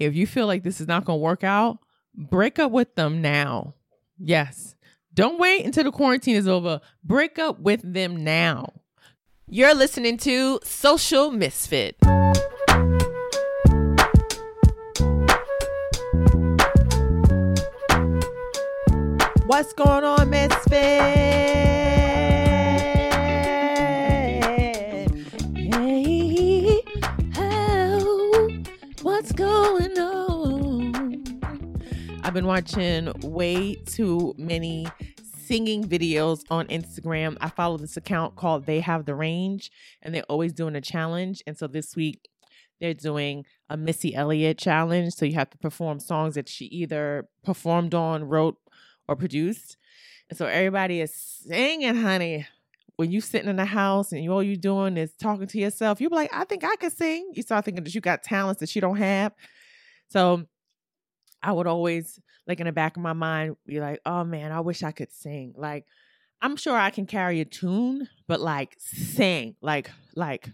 If you feel like this is not going to work out, break up with them now. Yes. Don't wait until the quarantine is over. Break up with them now. You're listening to Social Misfit. What's going on, Misfit? Watching way too many singing videos on Instagram. I follow this account called They Have the Range, and they're always doing a challenge. And so this week, they're doing a Missy Elliott challenge. So you have to perform songs that she either performed on, wrote, or produced. And so everybody is singing, honey. When you sitting in the house and you, all you doing is talking to yourself, you be like, I think I could sing. You start thinking that you got talents that you don't have. So I would always, like in the back of my mind, be like, oh man, I wish I could sing. Like, I'm sure I can carry a tune, but like sing, like, like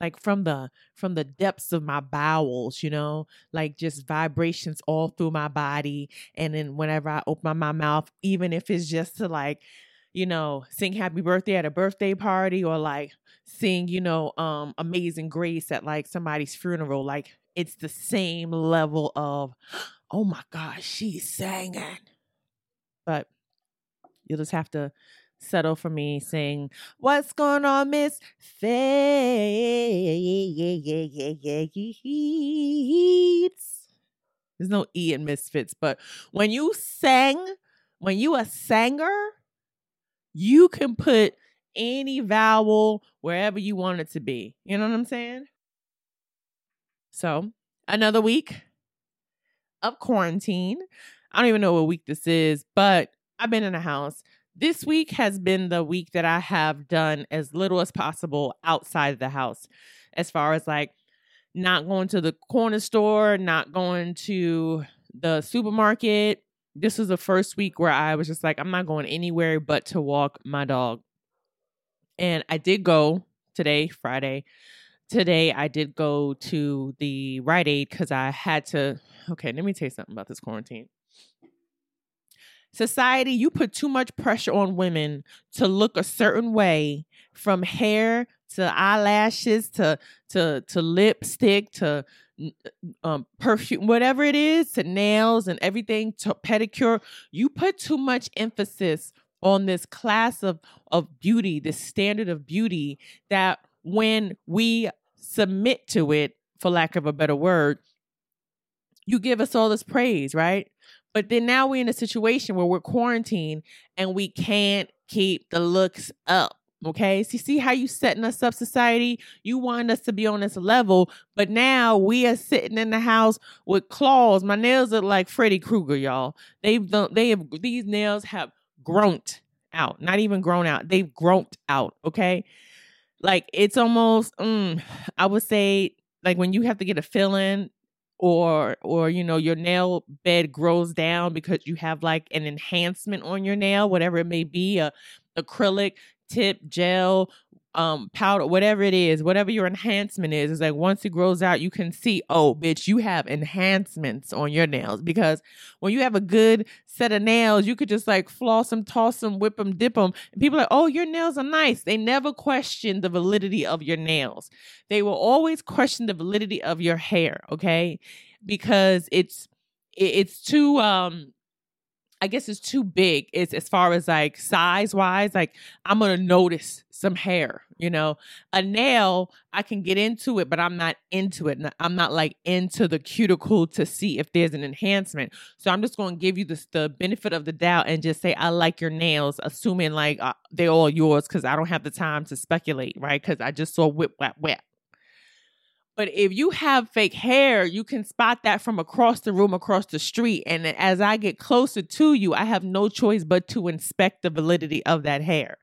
like from the from the depths of my bowels you know like just vibrations all through my body and then whenever i open my mouth even if it's just to like you know sing happy birthday at a birthday party or like sing you know um amazing grace at like somebody's funeral like it's the same level of oh my gosh she's singing but you'll just have to settle for me saying, What's going on, Miss Fits? There's no E in Misfits, but when you sang, when you a sanger, you can put any vowel wherever you want it to be. You know what I'm saying? So, another week of quarantine. I don't even know what week this is, but I've been in the house this week has been the week that I have done as little as possible outside of the house, as far as like not going to the corner store, not going to the supermarket. This was the first week where I was just like, I'm not going anywhere but to walk my dog. And I did go today, Friday. Today, I did go to the Rite Aid because I had to. Okay, let me tell you something about this quarantine society, you put too much pressure on women to look a certain way from hair to eyelashes to to to lipstick to um, perfume, whatever it is, to nails and everything to pedicure. You put too much emphasis on this class of of beauty, this standard of beauty that when we submit to it, for lack of a better word, you give us all this praise, right? But then now we're in a situation where we're quarantined and we can't keep the looks up. Okay. So see how you setting us up, society? You want us to be on this level, but now we are sitting in the house with claws. My nails are like Freddy Krueger, y'all. They've done, they have these nails have grown out, not even grown out. They've grown out. Okay. Like it's almost, mm, I would say, like when you have to get a fill in, or or you know your nail bed grows down because you have like an enhancement on your nail whatever it may be a acrylic tip gel um powder whatever it is whatever your enhancement is is like once it grows out you can see oh bitch you have enhancements on your nails. Because when you have a good set of nails you could just like floss them toss them whip them dip them and people like oh your nails are nice. They never question the validity of your nails. They will always question the validity of your hair okay? Because it's it's too um I guess it's too big. It's as far as like size wise, like I'm gonna notice some hair, you know. A nail, I can get into it, but I'm not into it. I'm not like into the cuticle to see if there's an enhancement. So I'm just gonna give you this, the benefit of the doubt and just say I like your nails, assuming like uh, they're all yours because I don't have the time to speculate, right? Because I just saw whip, whap, whap. But if you have fake hair, you can spot that from across the room, across the street. And as I get closer to you, I have no choice but to inspect the validity of that hair.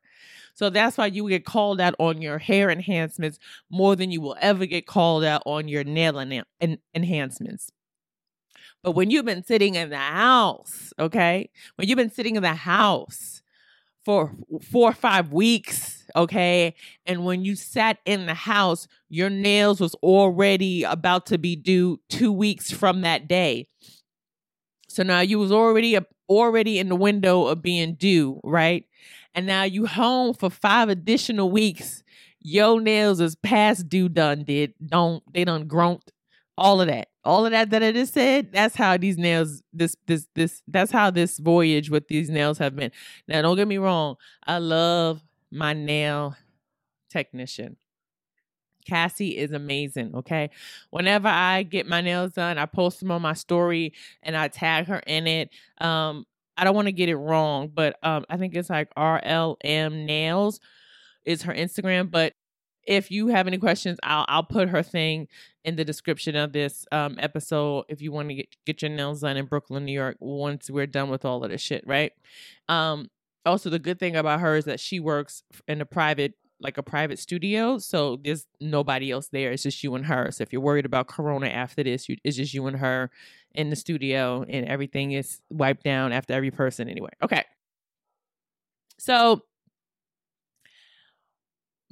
So that's why you get called out on your hair enhancements more than you will ever get called out on your nail en- en- enhancements. But when you've been sitting in the house, okay, when you've been sitting in the house for four or five weeks, okay? And when you sat in the house, your nails was already about to be due 2 weeks from that day. So now you was already already in the window of being due, right? And now you home for 5 additional weeks. Your nails is past due done did. Don't they done grunt all of that all of that that I just said, that's how these nails, this, this, this, that's how this voyage with these nails have been. Now, don't get me wrong. I love my nail technician. Cassie is amazing. Okay. Whenever I get my nails done, I post them on my story and I tag her in it. Um, I don't want to get it wrong, but um, I think it's like RLM Nails is her Instagram. But if you have any questions, I'll I'll put her thing in the description of this um, episode if you want to get, get your nails done in Brooklyn, New York once we're done with all of this shit, right? Um also the good thing about her is that she works in a private like a private studio, so there's nobody else there. It's just you and her. So if you're worried about corona after this, you, it's just you and her in the studio and everything is wiped down after every person anyway. Okay. So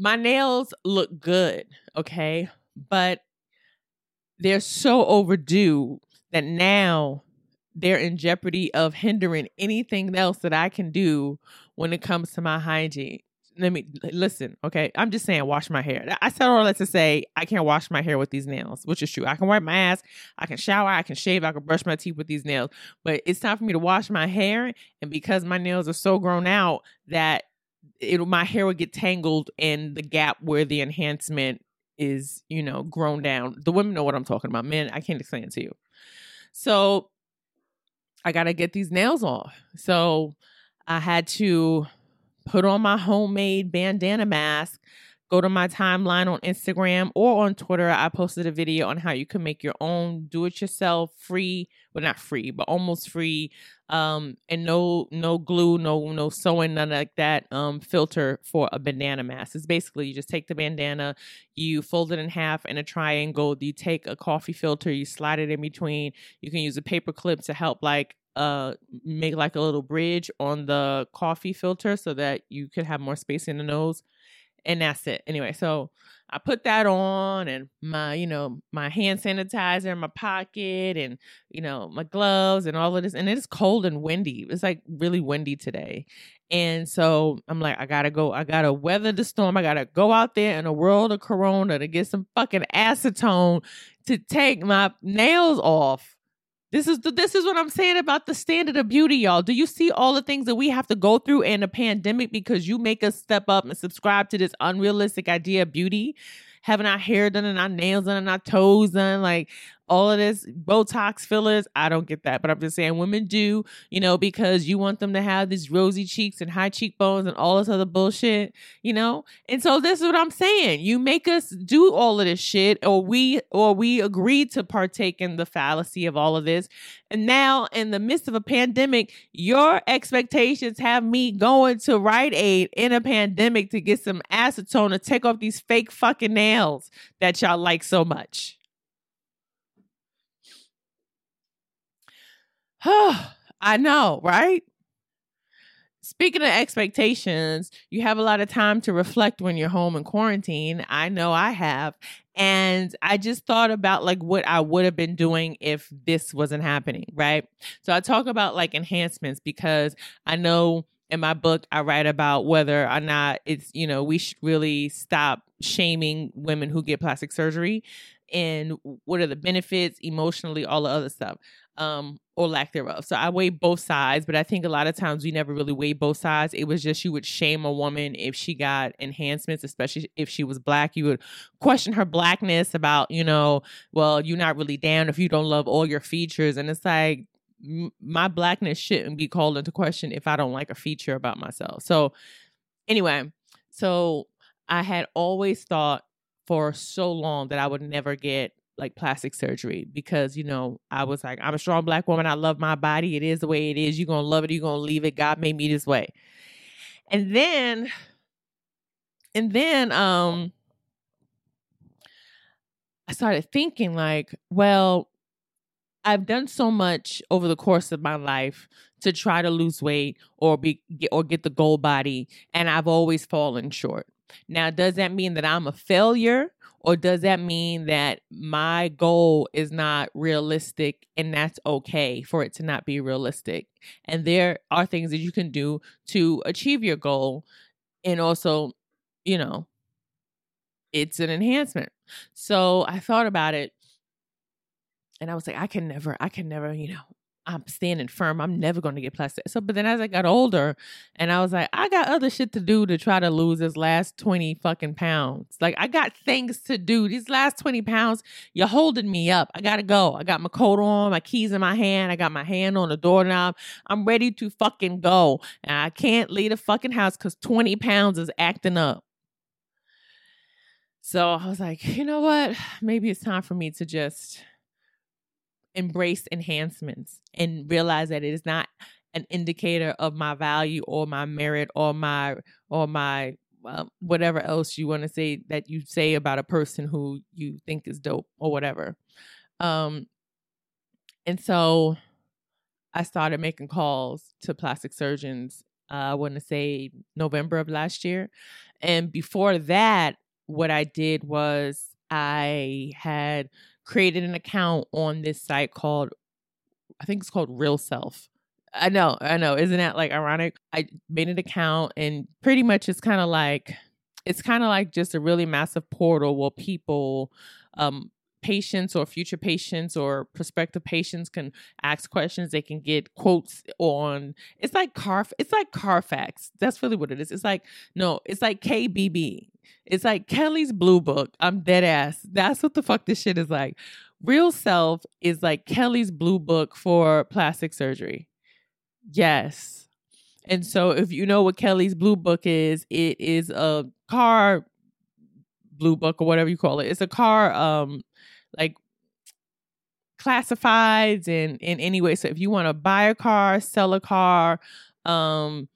my nails look good, okay? But they're so overdue that now they're in jeopardy of hindering anything else that I can do when it comes to my hygiene. Let me listen, okay? I'm just saying, wash my hair. I said all that to say I can't wash my hair with these nails, which is true. I can wipe my ass, I can shower, I can shave, I can brush my teeth with these nails, but it's time for me to wash my hair. And because my nails are so grown out that it my hair would get tangled in the gap where the enhancement is, you know, grown down. The women know what I'm talking about. Men, I can't explain it to you. So I got to get these nails off. So I had to put on my homemade bandana mask go to my timeline on Instagram or on Twitter. I posted a video on how you can make your own do it yourself free, well not free, but almost free um and no no glue, no no sewing none like that um filter for a bandana mask. It's basically you just take the bandana, you fold it in half in a triangle, you take a coffee filter, you slide it in between. You can use a paper clip to help like uh make like a little bridge on the coffee filter so that you can have more space in the nose and that's it. Anyway, so I put that on and my, you know, my hand sanitizer in my pocket and, you know, my gloves and all of this. And it is cold and windy. It's like really windy today. And so I'm like, I gotta go, I gotta weather the storm. I gotta go out there in a world of corona to get some fucking acetone to take my nails off this is the, this is what I'm saying about the standard of beauty, y'all. Do you see all the things that we have to go through in a pandemic because you make us step up and subscribe to this unrealistic idea of beauty? Having our hair done and our nails done and our toes done, like all of this Botox fillers. I don't get that, but I'm just saying women do, you know, because you want them to have these rosy cheeks and high cheekbones and all this other bullshit, you know? And so this is what I'm saying. You make us do all of this shit or we or we agree to partake in the fallacy of all of this. And now in the midst of a pandemic, your expectations have me going to Rite Aid in a pandemic to get some acetone to take off these fake fucking nails that y'all like so much. I know, right? Speaking of expectations, you have a lot of time to reflect when you're home in quarantine. I know I have. And I just thought about like what I would have been doing if this wasn't happening, right? So I talk about like enhancements because I know in my book I write about whether or not it's, you know, we should really stop shaming women who get plastic surgery and what are the benefits emotionally, all the other stuff um, or lack thereof. So I weigh both sides, but I think a lot of times we never really weigh both sides. It was just you would shame a woman if she got enhancements, especially if she was black. You would question her blackness about, you know, well, you're not really down if you don't love all your features. And it's like, my blackness shouldn't be called into question if I don't like a feature about myself. So, anyway, so I had always thought for so long that I would never get like plastic surgery because you know I was like I'm a strong black woman I love my body it is the way it is you're going to love it you're going to leave it God made me this way. And then and then um I started thinking like well I've done so much over the course of my life to try to lose weight or be or get the goal body and I've always fallen short. Now, does that mean that I'm a failure or does that mean that my goal is not realistic and that's okay for it to not be realistic? And there are things that you can do to achieve your goal and also, you know, it's an enhancement. So I thought about it and I was like, I can never, I can never, you know, I'm standing firm. I'm never going to get plastic. So, but then as I got older, and I was like, I got other shit to do to try to lose this last 20 fucking pounds. Like, I got things to do. These last 20 pounds, you're holding me up. I got to go. I got my coat on, my keys in my hand. I got my hand on the doorknob. I'm ready to fucking go. And I can't leave the fucking house because 20 pounds is acting up. So I was like, you know what? Maybe it's time for me to just embrace enhancements and realize that it is not an indicator of my value or my merit or my or my uh, whatever else you want to say that you say about a person who you think is dope or whatever. Um and so i started making calls to plastic surgeons uh, i want to say november of last year. And before that what i did was i had created an account on this site called I think it's called Real Self. I know, I know. Isn't that like ironic? I made an account and pretty much it's kind of like it's kind of like just a really massive portal where people um patients or future patients or prospective patients can ask questions they can get quotes on it's like car it's like carfax that's really what it is it's like no it's like kbb it's like Kelley's Blue Book. I'm dead ass. That's what the fuck this shit is like. Real Self is like Kelley's Blue Book for plastic surgery. Yes. And so if you know what Kelley's Blue Book is, it is a car blue book or whatever you call it. It's a car um like classifieds and in any way. So if you want to buy a car, sell a car, um,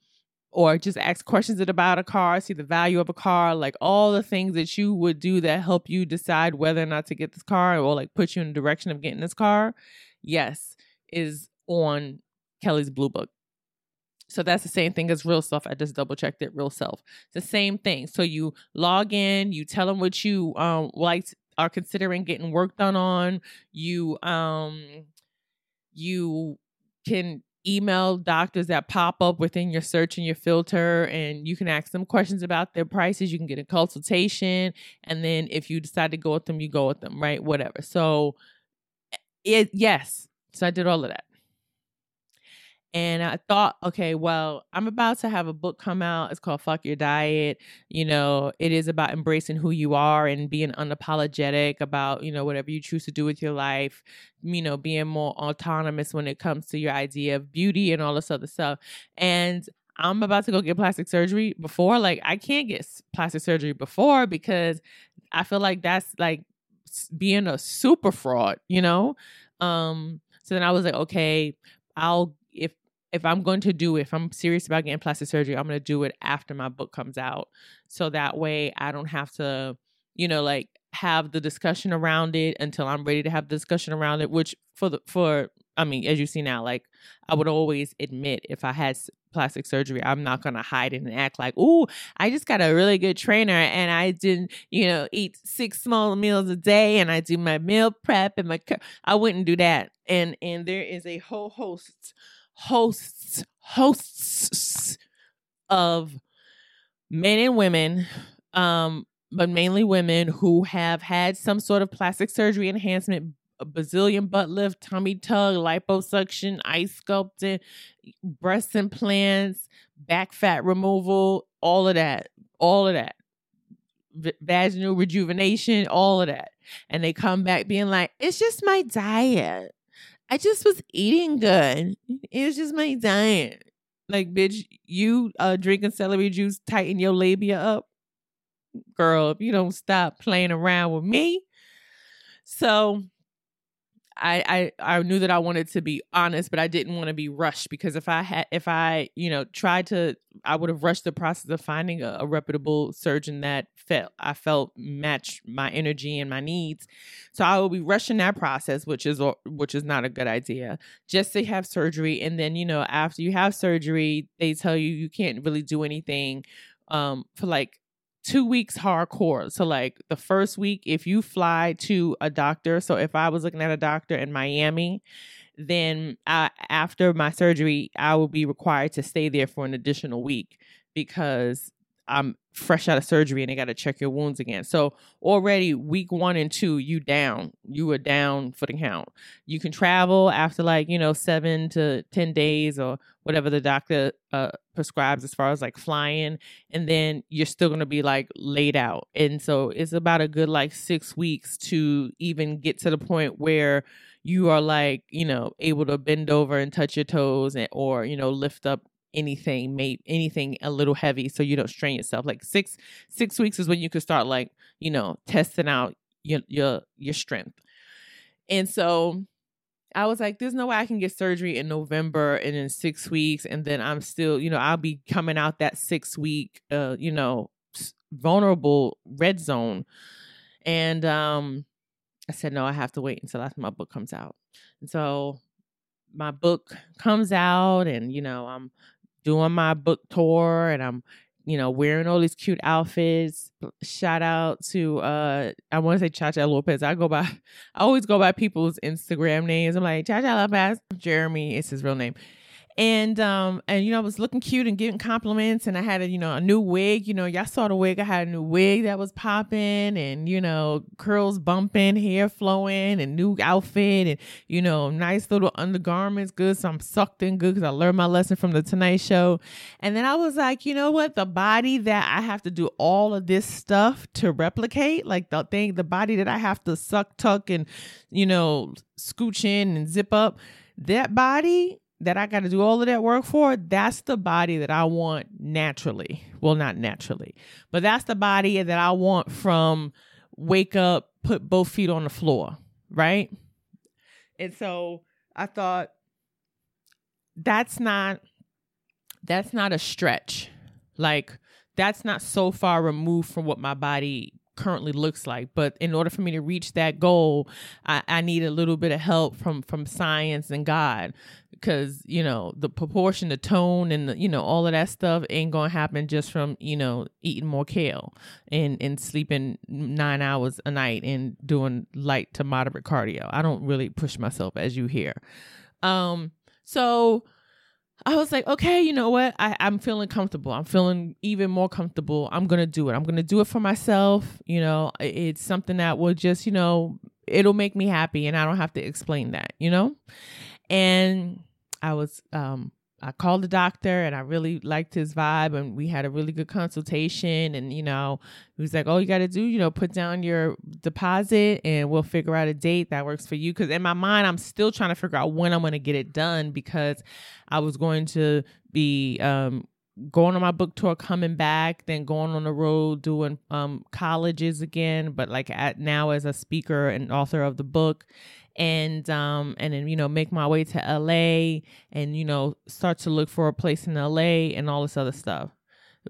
or just ask questions about a car, see the value of a car, like all the things that you would do that help you decide whether or not to get this car or like put you in the direction of getting this car, yes, is on Kelley's Blue Book. So that's the same thing as real self. I just double checked it. Real self. It's the same thing. So you log in, you tell them what you um like are considering getting work done on. You um you can email doctors that pop up within your search and your filter and you can ask them questions about their prices you can get a consultation and then if you decide to go with them you go with them right? Whatever. So eh, it yes. So i did all of that and I thought, okay, well, I'm about to have a book come out. It's called Fuck Your Diet. You know, it is about embracing who you are and being unapologetic about, you know, whatever you choose to do with your life, you know, being more autonomous when it comes to your idea of beauty and all this other stuff. And I'm about to go get plastic surgery before. Like, I can't get plastic surgery before because I feel like that's like being a super fraud, you know? Um, so then I was like, okay, I'll if if I'm going to do it, if I'm serious about getting plastic surgery, I'm going to do it after my book comes out. So that way I don't have to, you know, like have the discussion around it until I'm ready to have the discussion around it, which for the, for, I mean, as you see now, like I would always admit if I had plastic surgery, I'm not going to hide it and act like, oh, I just got a really good trainer and I didn't, you know, eat six small meals a day and I do my meal prep and my, I wouldn't do that. And, and there is a whole host hosts hosts of men and women um but mainly women who have had some sort of plastic surgery enhancement a Brazilian butt lift tummy tuck liposuction ice sculpting breast implants back fat removal all of that all of that. Vaginal rejuvenation all of that. And they come back being like it's just my diet I just was eating good. It was just my diet. Like, bitch, you uh drinking celery juice tighten your labia up. Girl, if you don't stop playing around with me. So I, I I knew that I wanted to be honest, but I didn't want to be rushed because if I had if I you know tried to, I would have rushed the process of finding a, a reputable surgeon that felt I felt matched my energy and my needs. So I will be rushing that process, which is which is not a good idea. Just to have surgery, and then you know after you have surgery, they tell you you can't really do anything um for like two weeks hardcore. So, like the first week, if you fly to a doctor, so if I was looking at a doctor in Miami, then I, after my surgery, I will be required to stay there for an additional week because I'm fresh out of surgery and they got to check your wounds again. So already week one and two, you down, you were down for the count. You can travel after like, you know, seven to 10 days or whatever the doctor uh, prescribes as far as like flying. And then you're still going to be like laid out. And so it's about a good like six weeks to even get to the point where you are like, you know, able to bend over and touch your toes and, or, you know, lift up anything made anything a little heavy so you don't strain yourself like six six weeks is when you can start like you know testing out your your your strength and so I was like, there's no way I can get surgery in November and in six weeks. And then I'm still, you know, I'll be coming out that six week, uh, you know, vulnerable red zone. And um, I said, no, I have to wait until after my book comes out. And so my book comes out and, you know, I'm doing my book tour and I'm, you know, wearing all these cute outfits. Shout out to uh I want to say Cha Cha Lopez. I go by I always go by people's Instagram names. I'm like Cha Cha Lopez. Jeremy is his real name and um and you know I was looking cute and getting compliments and I had a you know a new wig. You know y'all saw the wig. I had a new wig that was popping and you know curls bumping hair flowing and new outfit and you know nice little undergarments. Good. So I'm sucked in good because I learned my lesson from the Tonight Show. And then I was like you know what? The body that I have to do all of this stuff to replicate like the thing the body that I have to suck tuck and you know scooch in and zip up that body that I got to do all of that work for, that's the body that I want naturally. Well, not naturally, but that's the body that I want from wake up, put both feet on the floor, right? And so I thought that's not that's not a stretch. Like that's not so far removed from what my body currently looks like. But in order for me to reach that goal I, I need a little bit of help from from science and god. Because you know the proportion the tone and the, you know all of that stuff ain't gonna happen just from you know eating more kale and and sleeping nine hours a night and doing light to moderate cardio. I don't really push myself as you hear. Um so I was like, okay, you know what? I, I'm feeling comfortable. I'm feeling even more comfortable. I'm going to do it. I'm going to do it for myself. You know, it's something that will just, you know, it'll make me happy and I don't have to explain that, you know? And I was um I called the doctor and I really liked his vibe and we had a really good consultation and you know he was like all you got to do you know put down your deposit and we'll figure out a date that works for you. Cuz in my mind I'm still trying to figure out when I'm going to get it done because I was going to be um going on my book tour coming back then going on the road doing um colleges again. But like at now as a speaker and author of the book and um and then you know make my way to LA and you know start to look for a place in LA and all this other stuff.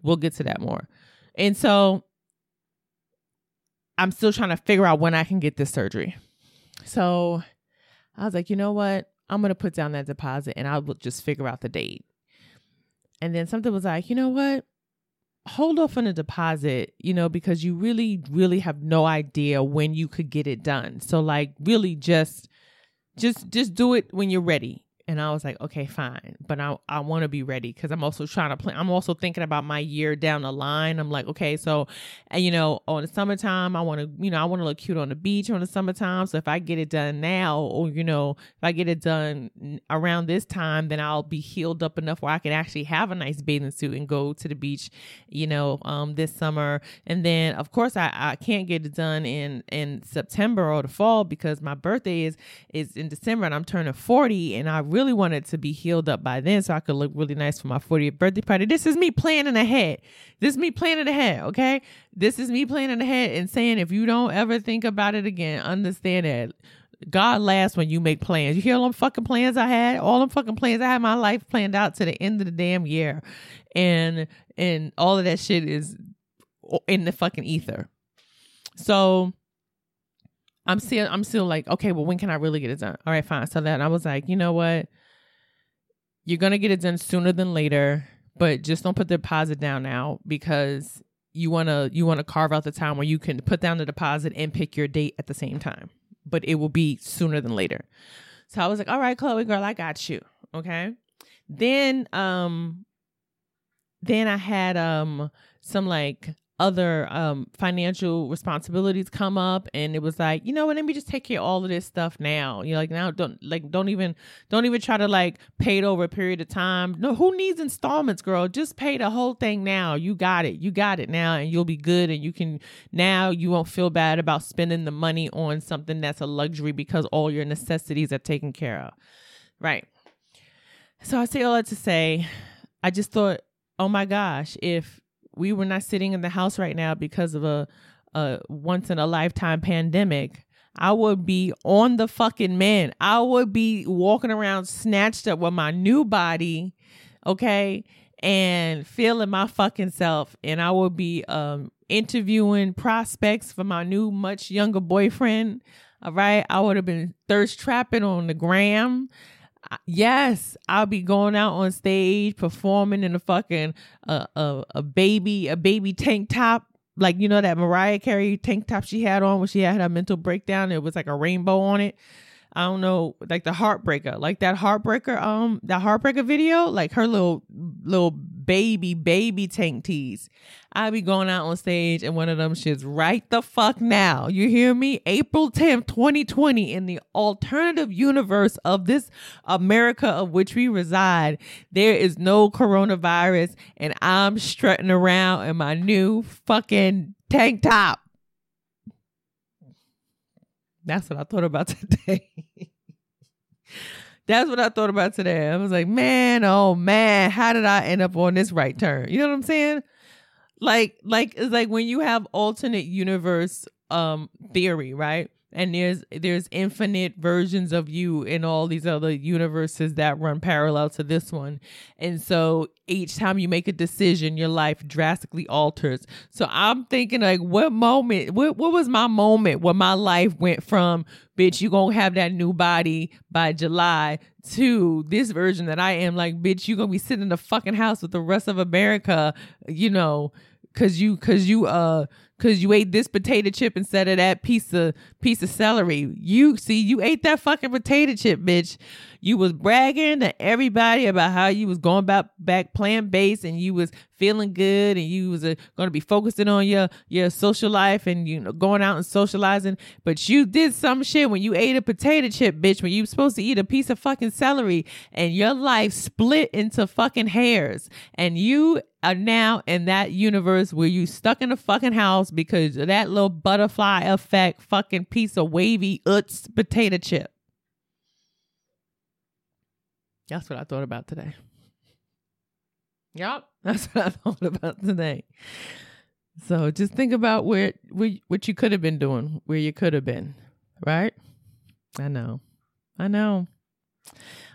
We'll get to that more. And so I'm still trying to figure out when I can get this surgery. So I was like, you know what? I'm going to put down that deposit and I will just figure out the date. And then something was like, you know what? Hold off on a deposit, you know, because you really, really have no idea when you could get it done. So like really just just just do it when you're ready and I was like, okay, fine, but I I want to be ready because I'm also trying to plan. I'm also thinking about my year down the line. I'm like, okay, so, you know, on the summertime, I want to, you know, I want to look cute on the beach on the summertime. So if I get it done now, or you know, if I get it done around this time, then I'll be healed up enough where I can actually have a nice bathing suit and go to the beach, you know, um, this summer. And then of course I I can't get it done in in September or the fall because my birthday is is in December and I'm turning 40 and I. Really really wanted to be healed up by then so I could look really nice for my 40th birthday party. This is me planning ahead. This is me planning ahead, okay? This is me planning ahead and saying if you don't ever think about it again, understand that God laughs when you make plans. You hear all them fucking plans I had? All them fucking plans I had my life planned out to the end of the damn year. And and all of that shit is in the fucking ether. So I'm still I'm still like, okay, well when can I really get it done? All right, fine. So then I was like, you know what? You're gonna get it done sooner than later, but just don't put the deposit down now because you wanna you wanna carve out the time where you can put down the deposit and pick your date at the same time. But it will be sooner than later. So I was like, all right, Chloe girl, I got you. Okay. Then um then I had um some like other um financial responsibilities come up and it was like you know what? Let me just take care of all of this stuff now. You know like now don't like don't even don't even try to like pay it over a period of time. No who needs installments girl? Just pay the whole thing now. You got it. You got it now and you'll be good and you can now you won't feel bad about spending the money on something that's a luxury because all your necessities are taken care of. Right. So i say all that to say i just thought oh my gosh if we were not sitting in the house right now because of a, a once in a lifetime pandemic, I would be on the fucking men. I would be walking around snatched up with my new body, okay, and feeling my fucking self. And I would be um, interviewing prospects for my new, much younger boyfriend. All right. I would have been thirst trapping on the gram yes, I'll be going out on stage performing in a fucking uh, a a baby a baby tank top like you know that Mariah Carey tank top she had on when she had her mental breakdown. It was like a rainbow on it. I don't know, like the heartbreaker, like that heartbreaker, um, that heartbreaker video, like her little little baby, baby tank tees. I be going out on stage and one of them shits right the fuck now. You hear me? April 10th, 2020, in the alternative universe of this America of which we reside, there is no coronavirus, and I'm strutting around in my new fucking tank top. That's what I thought about today. That's what I thought about today. I was like, man, oh man, how did I end up on this right turn? You know what I'm saying? Like, like it's like when you have alternate universe um theory, right? And there's there's infinite versions of you in all these other universes that run parallel to this one. And so each time you make a decision your life drastically alters. So i'm thinking like what moment what, what was my moment where my life went from bitch you gonna have that new body by july to this version that i am like bitch you gonna be sitting in the fucking house with the rest of america you know cause you cause you uh because you ate this potato chip instead of that piece of piece of celery. You see, you ate that fucking potato chip, bitch. You was bragging to everybody about how you was going back back plant based and you was feeling good and you was uh, going to be focusing on your your social life and you know going out and socializing. But you did some shit when you ate a potato chip, bitch. When you was supposed to eat a piece of fucking celery and your life split into fucking hairs and you are now in that universe where you stuck in a fucking house because of that little butterfly effect fucking piece of wavy Utz potato chip. That's what I thought about today. Yep, that's what I thought about today. So just think about where, where what you could have been doing, where you could have been, right? I know, I know.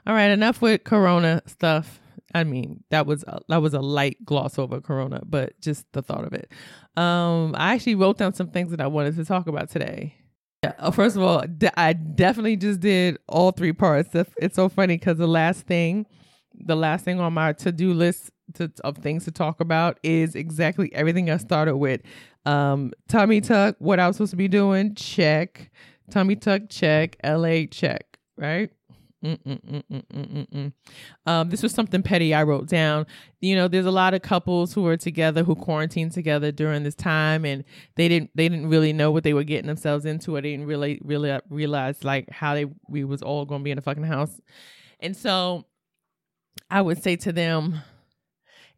All right, enough with Corona stuff. I mean, that was a, that was a light gloss over Corona, but just the thought of it. Um, I actually wrote down some things that I wanted to talk about today. Yeah, uh, first of all, I definitely just did all three parts. It's so funny because the last thing, the last thing on my to do list to, of things to talk about is exactly everything I started with. Um, tummy tuck, what I was supposed to be doing, check. Tummy tuck, check. LA, check. Right. Um, this was something petty I wrote down. You know, there's a lot of couples who are together who quarantined together during this time, and they didn't they didn't really know what they were getting themselves into. Or they didn't really really realize like how they we was all going to be in a fucking house. And so, I would say to them,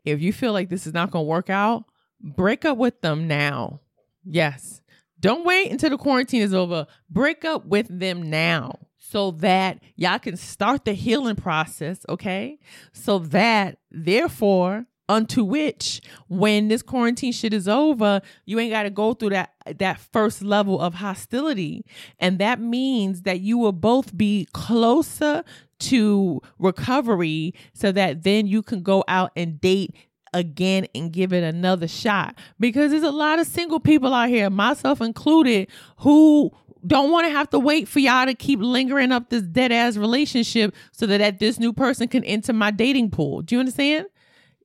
if you feel like this is not going to work out, break up with them now. Yes. Don't wait until the quarantine is over. Break up with them now so that y'all can start the healing process, okay? So that, therefore, unto which when this quarantine shit is over you ain't got to go through that that first level of hostility and that means that you will both be closer to recovery so that then you can go out and date again and give it another shot because there's a lot of single people out here myself included who don't want to have to wait for y'all to keep lingering up this dead ass relationship so that, that this new person can enter my dating pool. Do you understand?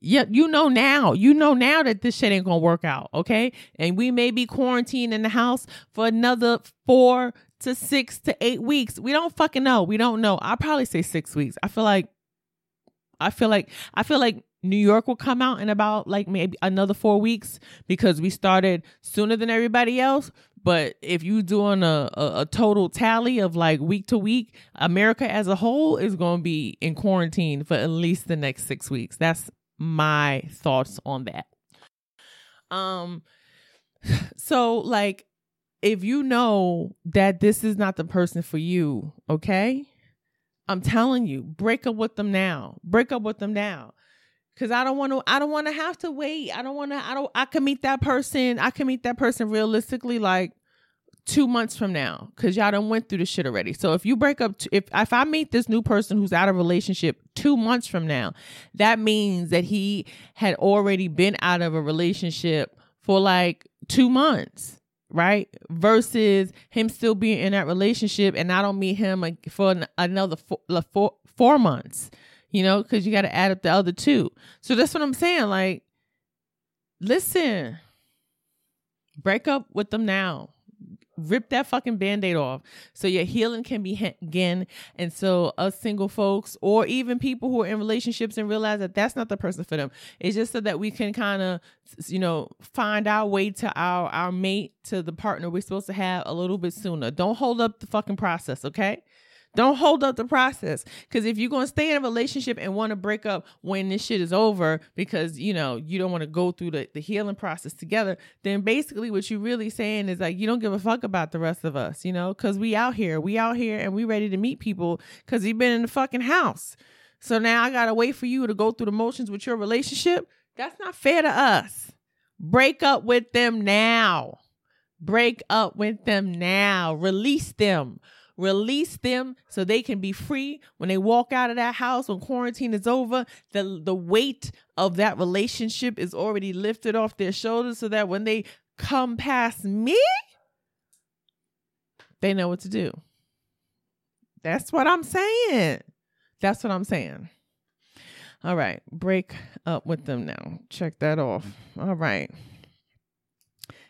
Yeah, you know now. You know now that this shit ain't gonna work out, okay? And we may be quarantined in the house for another four to six to eight weeks. We don't fucking know. We don't know. I'll probably say six weeks. I feel like I feel like I feel like New York will come out in about like maybe another four weeks because we started sooner than everybody else. But if you doing a, a, a total tally of like week to week, America as a whole is going to be in quarantine for at least the next six weeks. That's my thoughts on that. Um, so like, if you know that this is not the person for you, okay, I'm telling you, break up with them now. Break up with them now. Cause I don't want to. I don't want to have to wait. I don't want to. I don't. I can meet that person. I can meet that person realistically, like two months from now because y'all done went through the shit already. So if you break up, t- if if I meet this new person who's out of relationship two months from now, that means that he had already been out of a relationship for like two months, right? Versus him still being in that relationship and I don't meet him like for another four four months, you know, because you got to add up the other two. So that's what I'm saying. Like, listen, break up with them now rip that fucking band-aid off so your healing can begin and so us single folks or even people who are in relationships and realize that that's not the person for them. It's just so that we can kind of you know find our way to our our mate to the partner we're supposed to have a little bit sooner. Don't hold up the fucking process okay don't hold up the process. Because if you're going to stay in a relationship and want to break up when this shit is over because, you know, you don't want to go through the, the healing process together, then basically what you're really saying is like, you don't give a fuck about the rest of us, you know, because we out here. We out here and we ready to meet people because you've been in the fucking house. So now I got to wait for you to go through the motions with your relationship. That's not fair to us. Break up with them now. Break up with them now. Release them release them so they can be free. When they walk out of that house when quarantine is over the the weight of that relationship is already lifted off their shoulders so that when they come past me they know what to do. That's what i'm saying. That's what i'm saying. All right break up with them now. Check that off. All right.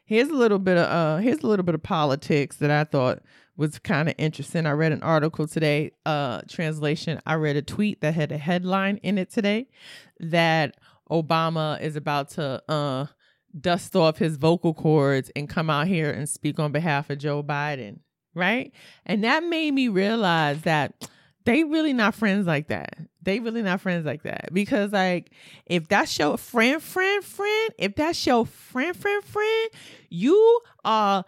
Here's a little bit of uh here's a little bit of politics that i thought was kind of interesting. I read an article today, uh, translation. I read a tweet that had a headline in it today that Obama is about to uh, dust off his vocal cords and come out here and speak on behalf of Joe Biden, right? And that made me realize that they really not friends like that. They really not friends like that because like if that's your friend, friend, friend, if that's your friend, friend, friend, you are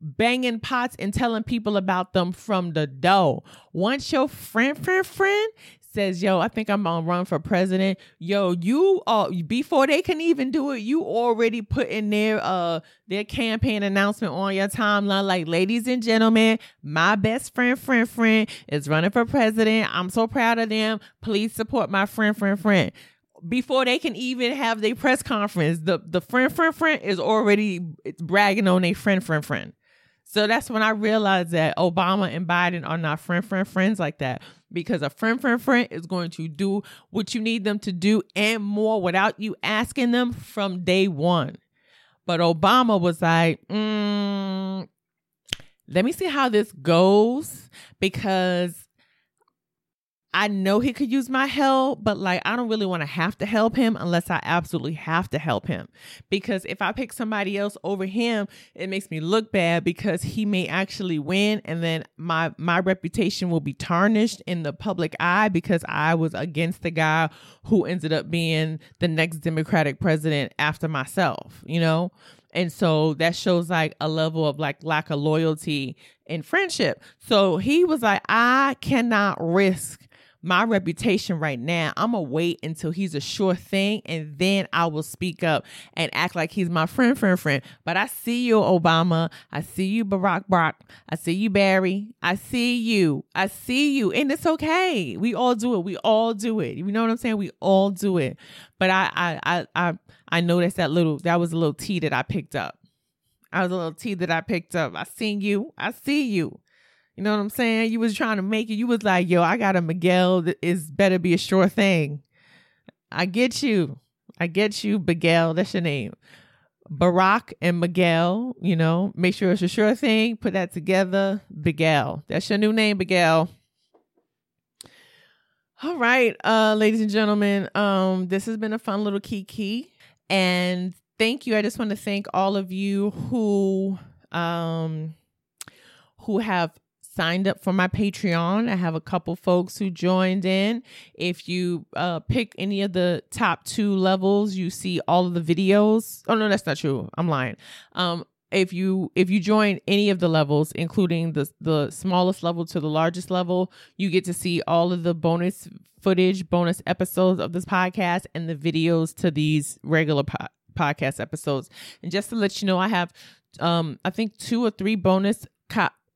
banging pots and telling people about them from the dough. Once your friend, friend, friend says, "Yo, I think I'm gonna run for president." Yo, you uh before they can even do it, you already put in their uh their campaign announcement on your timeline, like, "Ladies and gentlemen, my best friend, friend, friend is running for president. I'm so proud of them. Please support my friend, friend, friend." Before they can even have their press conference, the the friend, friend, friend is already bragging on a friend, friend, friend. So that's when I realized that Obama and Biden are not friend, friend, friends like that. Because a friend, friend, friend is going to do what you need them to do and more without you asking them from day one. But Obama was like, mm, let me see how this goes because I know he could use my help, but like I don't really want to have to help him unless I absolutely have to help him. Because if I pick somebody else over him, it makes me look bad because he may actually win and then my my reputation will be tarnished in the public eye because I was against the guy who ended up being the next Democratic president after myself, you know? And so that shows like a level of like lack of loyalty and friendship. So he was like, I cannot risk my reputation right now, I'm gonna wait until he's a sure thing and then I will speak up and act like he's my friend, friend, friend. But I see you, Obama. I see you, Barack Brock. I see you, Barry. I see you. I see you. And it's okay. We all do it. We all do it. You know what I'm saying? We all do it. But I I I I, I noticed that little that was a little tea that I picked up. I was a little tea that I picked up. I seen you. I see you. You know what I'm saying? You was trying to make it. You was like, yo, I got a Miguel It's better be a sure thing. I get you. I get you, Miguel. That's your name. Barack and Miguel, you know, make sure it's a sure thing. Put that together. Miguel. That's your new name, Miguel. All right, uh, ladies and gentlemen, um, this has been a fun little kiki. And thank you. I just want to thank all of you who um who have signed up for my Patreon. I have a couple folks who joined in. If you uh, pick any of the top two levels, you see all of the videos. Oh no, that's not true. I'm lying. Um, if you if you join any of the levels including the the smallest level to the largest level you get to see all of the bonus footage bonus episodes of this podcast and the videos to these regular po- podcast episodes and just to let you know i have um i think two or three bonus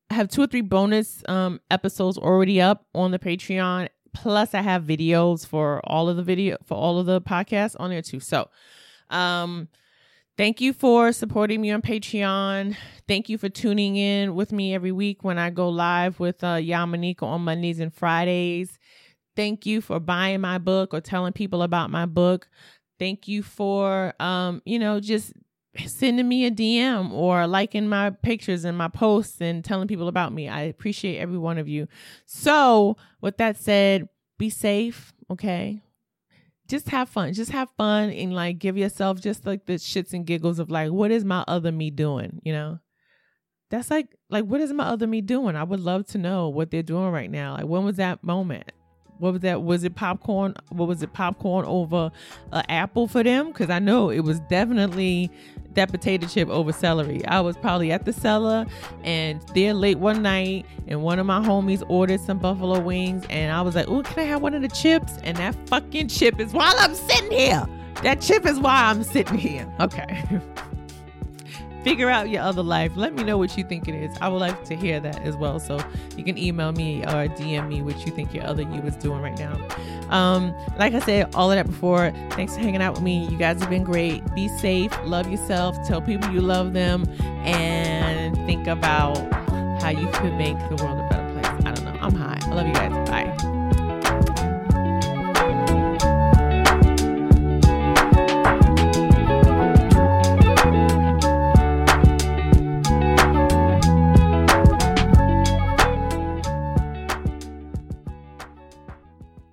I have two or three bonus um, episodes already up on the Patreon. Plus, I have videos for all of the video for all of the podcasts on there too. So, um, thank you for supporting me on Patreon. Thank you for tuning in with me every week when I go live with uh, Yamanika on Mondays and Fridays. Thank you for buying my book or telling people about my book. Thank you for, um, you know, just sending me a DM or liking my pictures and my posts and telling people about me. I appreciate every one of you. So, with that said, be safe, okay? Just have fun. Just have fun and like give yourself just like the shits and giggles of like, what is my other me doing? You know? That's like like what is my other me doing? I would love to know what they're doing right now. Like when was that moment? What was that? Was it popcorn? What was it? Popcorn over an apple for them? Because I know it was definitely that potato chip over celery. I was probably at the cellar and there late one night, and one of my homies ordered some buffalo wings, and I was like, "Oh, can I have one of the chips?" And that fucking chip is while I'm sitting here. That chip is why I'm sitting here. Okay. figure out your other life. Let me know what you think it is. I would like to hear that as well. So you can email me or DM me what you think your other you is doing right now. Um, like I said, all of that before. Thanks for hanging out with me. You guys have been great. Be safe. Love yourself. Tell people you love them, and think about how you could make the world a better place. I don't know. I'm high. I love you guys. Bye.